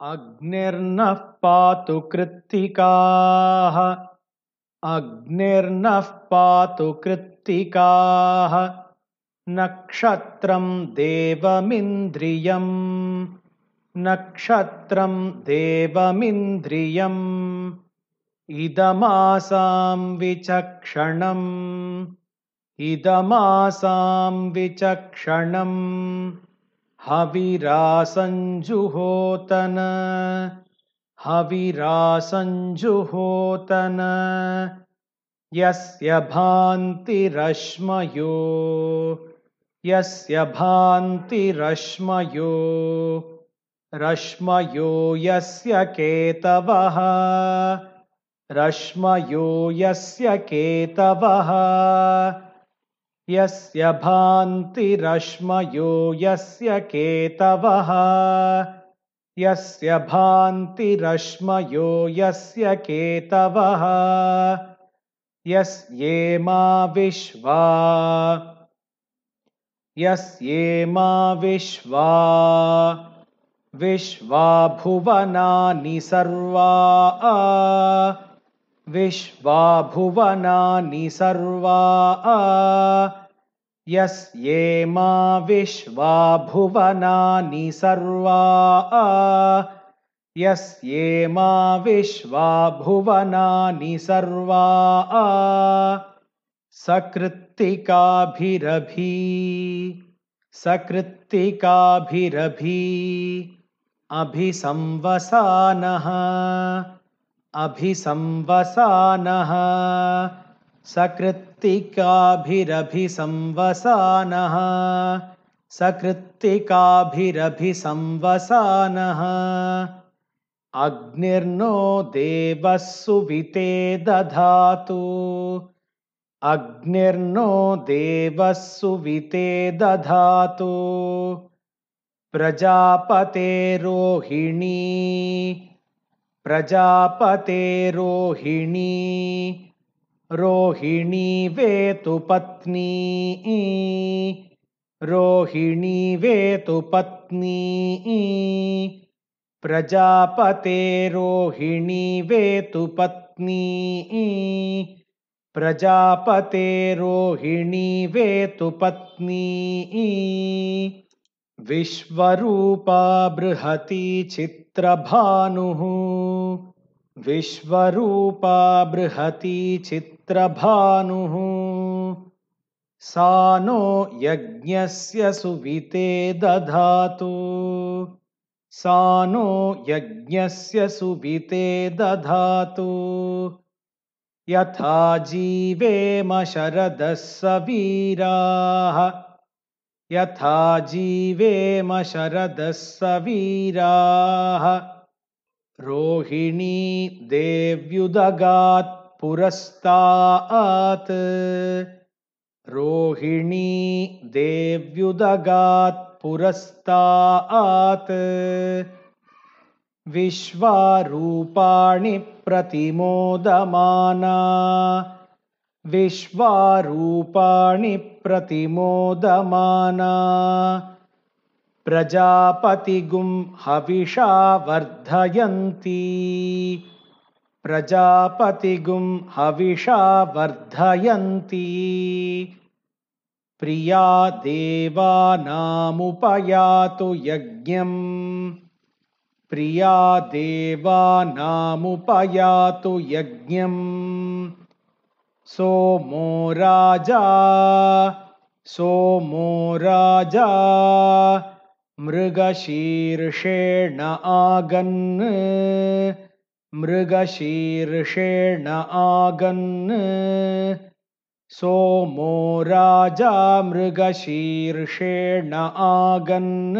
अग्निर्नः पातु कृत्तिकाः। अग्निर्नः पातु कृत्तिकाः। नक्षत्रं देवमिन्द्रियम्। नक्षत्रं देवमिन्द्रियम्। इदमासां विचक्षणम्। इदमासां विचक्षणम् हविरासञ्जुहोतन। हविरासञ्जुहोतन। यस्य भान्तिरश्मयो। यस्य भान्तिरश्मयो। रश्मयो यस्य केतवः। रश्मयो यस्य केतवः यस्य भान्तिरश्मयो यस्य केतवः? यस्य भान्तिरश्मयो यस्य केतवः? यस्येमा विश्वा। यस्येमा विश्वा विश्वा। भुवनानि सर्वा विश्वा भुवनानि सर्वा यस्येमा विश्वा भुवनानि सर्वा यस्येमा विश्वा भुवनानि सर्वा सकृत्तिकाभिरभी सकृत्तिकाभिरभी अभिसंवसानः अभिसंवसानः। सकृत्तिकाभिरभिसंवसानः। सकृत्तिकाभिरभिसंवसानः। अग्निर्नो देवः सुविते दधातु अग्निर्नो देवः सुविते दधातु प्रजापते रोहिणी प्रजापते रोहिणी रोहिणी वेतुपत्नी रोहिणी वेतुपत्नी प्रजापते रोहिणी वेतुपत्नी प्रजापते रोहिणी वेतुपत्नी विश्वरूपा बृहती चित्रभानुः विश्वरूपा बृहती चित्रभानुः। सा नो यज्ञस्य सुविते दधातु। सा नो यज्ञस्य सुविते दधातु। यथा जीवेम शरदः सवीराः यथा जीवेम शरदः सवीराः रोहिणी देव्युदगात् पुरस्तात्। रोहिणी देव्युदगात् पुरस्तात्। विश्वारूपाणि प्रतिमोदमाना। विश्वारूपाणि प्रतिमोदमाना प्रजापतिगुं हविषा वर्धयन्ती। प्रजापतिगुं हविषा वर्धयन्ती। प्रिया देवानामुपयातु यज्ञम्। प्रिया देवानामुपयातु यज्ञम्। सोमो राजा सोमो राजा मृगशीर्षेण आगन्। मृगशीर्षेण आगन्। सोमो राजा मृगशीर्षेण आगन्।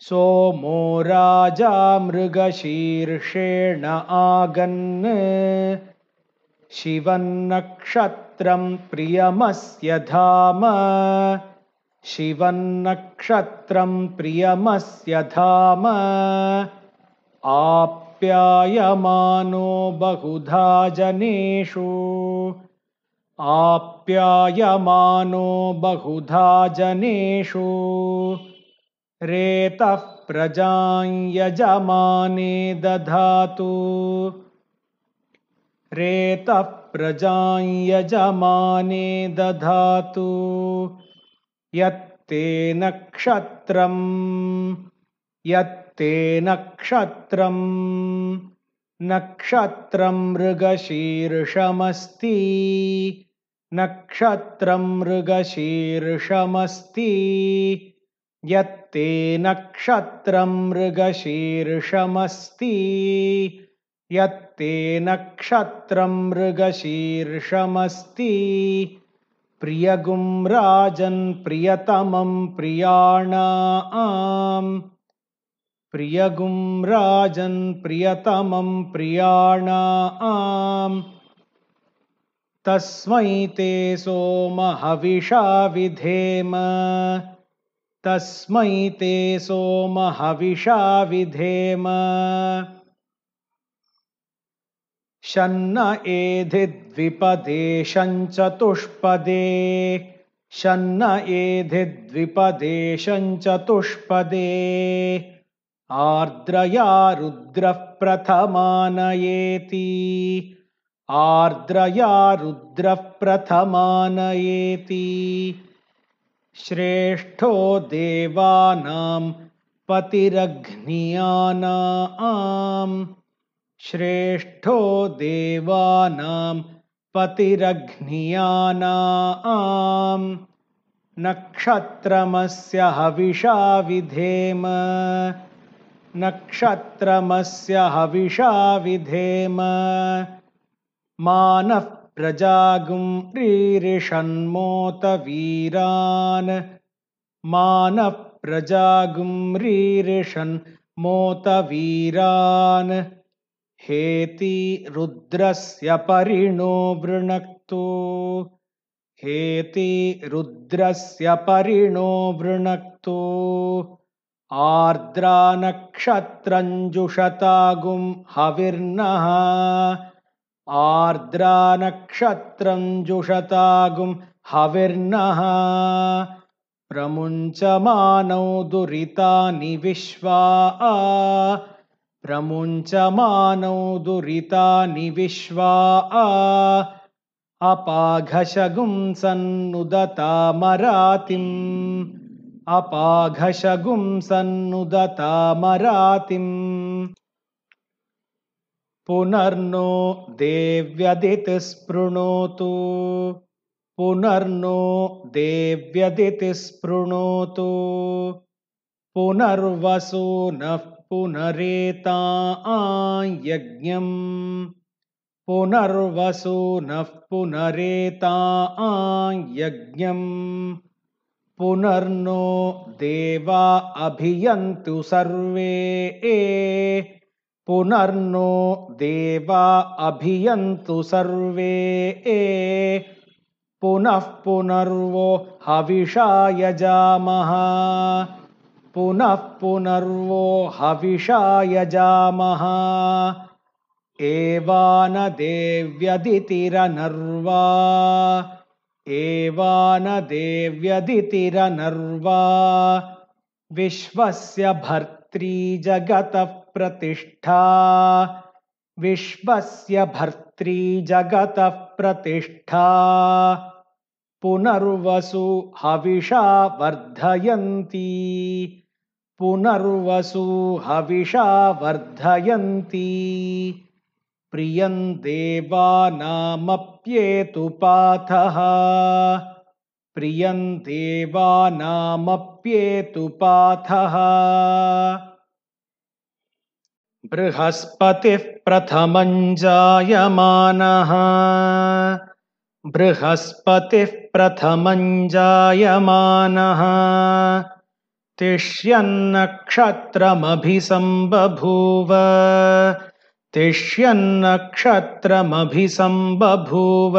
सोमो राजा मृगशीर्षेण आगन्। शिवन्नक्षत्रं प्रियमस्य धाम शिवन्नक्षत्रं प्रियमस्य धाम। आप्यायमानो बहुधा जनेषु। आप्यायमानो बहुधा जनेषु। रेतः प्रजां यजमाने दधातु। रेतः प्रजां यजमाने दधातु यत्ते नक्षत्रम् यत्ते नक्षत्रम् नक्षत्रं मृगशीर्षमस्ति नक्षत्रं मृगशीर्षमस्ति यत्ते नक्षत्रं मृगशीर्षमस्ति यत्ते नक्षत्रं मृगशीर्षमस्ति प्रियगुं राजन् प्रियतमं प्रियाणा आम् प्रियगुं राजन् प्रियतमं प्रियाणा आम् तस्मै ते सोमहविषा विधेम तस्मै ते सोमहविषा विधेम शन्न एधिद्विपदे शञ्चतुष्पदे शन्न एधिद्विपदे शञ्चतुष्पदे आर्द्रया रुद्रः प्रथमानयेति आर्द्रया रुद्रः प्रथमानयेति श्रेष्ठो देवानां पतिरघ्नियानाम् श्रेष्ठो देवानां पतिरघ्नियानाम् नक्षत्रमस्य हविषा विधेम। नक्षत्रमस्य हविषा विधेम। मानः प्रजागुं रीरिषन्मोत वीरान् मानः प्रजागुं रीरिषन् मोत वीरान् हेति रुद्रस्य परिणो वृणक्तु। हेति रुद्रस्य परिणो वृणक्तु। आर्द्रानक्षत्रञ्जुषतागुं हविर्नः। आर्द्रानक्षत्रञ्जुषतागुं हविर्नः। प्रमुञ्चमानौ दुरितानि विश्वा प्रमुञ्चमानौ दुरितानि विश्वा अपाघशगुं सन्नुदतामरातिम् अपाघशगुं सन्नुदतामरातिम् पुनर्नो देव्यदितिस्पृणोतु। पुनर्नो देव्यदितिस्पृणोतु। पुनर्वसु नः पुनरेता यज्ञम् पुनर्वसु नः पुनरेता यज्ञम् पुनर्नो देवा अभियन्तु सर्वे। पुनर्नो देवा अभियन्तु सर्वे। पुनः पुनर्वो हविषा यजामः पुनः पुनर्वो हविषा यजामः। एवानदेव्यदितिरनर्वा एवानदेव्यदितिरनर्वा विश्वस्य भर्त्री जगतः प्रतिष्ठा विश्वस्य भर्त्री जगतः प्रतिष्ठा पुनर्वसु हविषा वर्धयन्ती पुनर्वसु हविषा वर्धयन्ती। प्रियं देवानामप्येतुपाथः प्रियं देवानामप्येतुपाथः बृहस्पतिः प्रथमं जायमानः। बृहस्पतिः प्रथमं जायमानः तिष्यन्नक्षत्रमभिसम्बभूव। तिष्यन्नक्षत्रमभिसम्बभूव।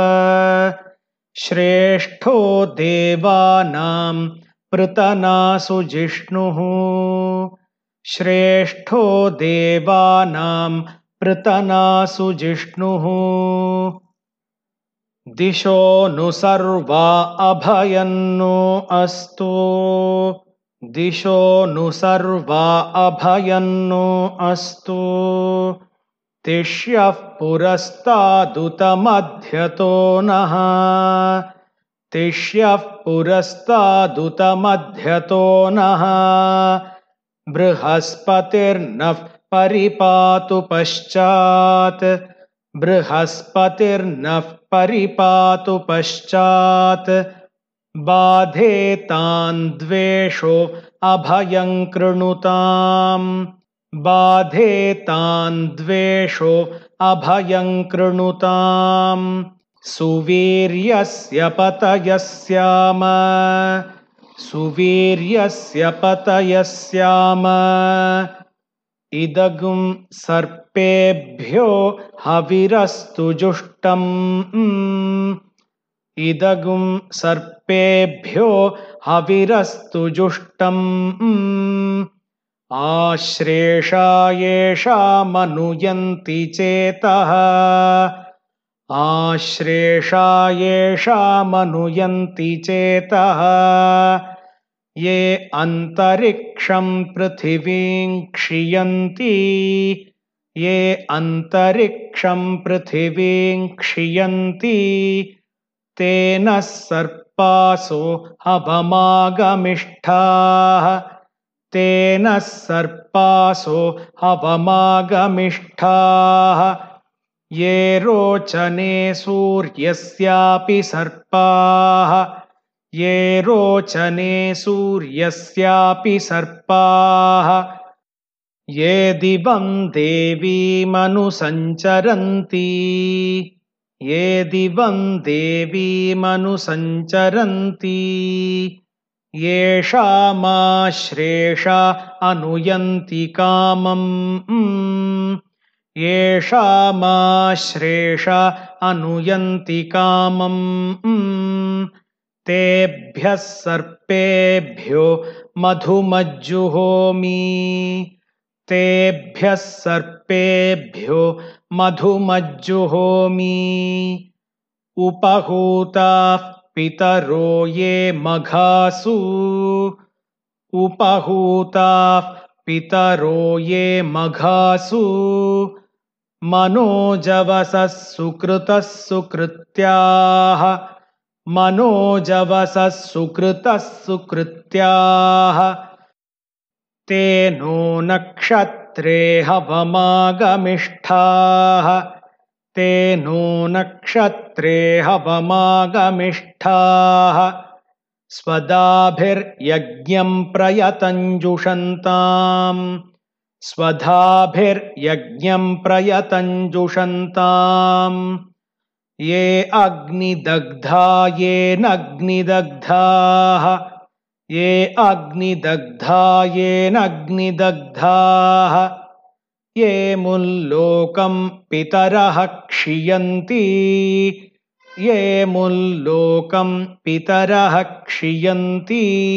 श्रेष्ठो देवानां पृतनासु जिष्णुः। श्रेष्ठो देवानां पृतनासु जिष्णुः। दिशो नु सर्वा अभयन्नो अस्तु दिशो नु सर्वा अभयन्नो अस्तु। तिष्यः पुरस्तादुतमध्यतो नः। तिष्यः पुरस्तादुतमध्यतो नः। बृहस्पतिर्नः परिपातु पश्चात्। बृहस्पतिर्नः परिपातु पश्चात् बाधेतान् द्वेषो अभयं कृणुताम्। बाधेतान् द्वेषो अभयं कृणुताम्। सुवीर्यस्य पतयस्याम सुवीर्यस्य पतयस्याम इदगुं सर्पेभ्यो हविरस्तु जुष्टम् इदगुं सर्पेभ्यो हविरस्तु जुष्टम्। आश्रेषा आश्रेषा येषामनुयन्ति चेतः। ये अन्तरिक्षं पृथिवीं क्षियन्ति। ये अन्तरिक्षं पृथिवीं क्षियन्ति तेन सर्पासो हवमागमिष्ठाः। तेन सर्पासो हवमागमिष्ठाः। ये रोचने सूर्यस्यापि सर्पाः। ये रोचने सूर्यस्यापि सर्पाः। ये दिवं देवीमनुसञ्चरन्ति ये दिवं देवीमनुसञ्चरन्ति येषामाश्रेषा अनुयन्ति कामम्। येषामाश्रेषा अनुयन्ति कामम्। तेभ्यः सर्पेभ्यो मधुमज्जुहोमि तेभ्यः सर्पेभ्यो मधुमज्जुहोमि। उपहूताः पितरो ये मघासु। उपहूताः पितरो ये मघासु। मनोजवसः सुकृतः सुकृत्याः। मनोजवसः सुकृतः सुकृत्याः ते नो नक्षत्रे हवमागमिष्ठाः। ते नो नक्षत्रे हवमागमिष्ठाः। स्वदाभिर्यज्ञं प्रयतञ्जुषन्ताम्। स्वधाभिर्यज्ञं प्रयतञ्जुषन्ताम्। ये अग्निदग्धा येनग्निदग्धाः ये अग्निदग्धा येनग्निदग्धाः। ये मुल्लोकं पितरः क्षियन्ति। ये मुल्लोकं पितरः क्षियन्ति।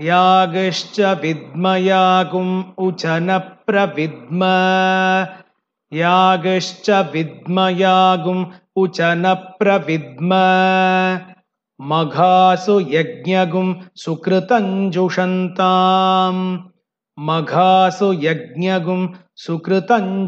यागश्च विद्मयागुम् उच न प्रविद्म यागश्च विद्मयागुम् उच न प्रविद्म मघासु यज्ञगुं सुकृतञ्जुषन्ताम् मघासु यज्ञगुं सुकृतञ्जुषन्ताम्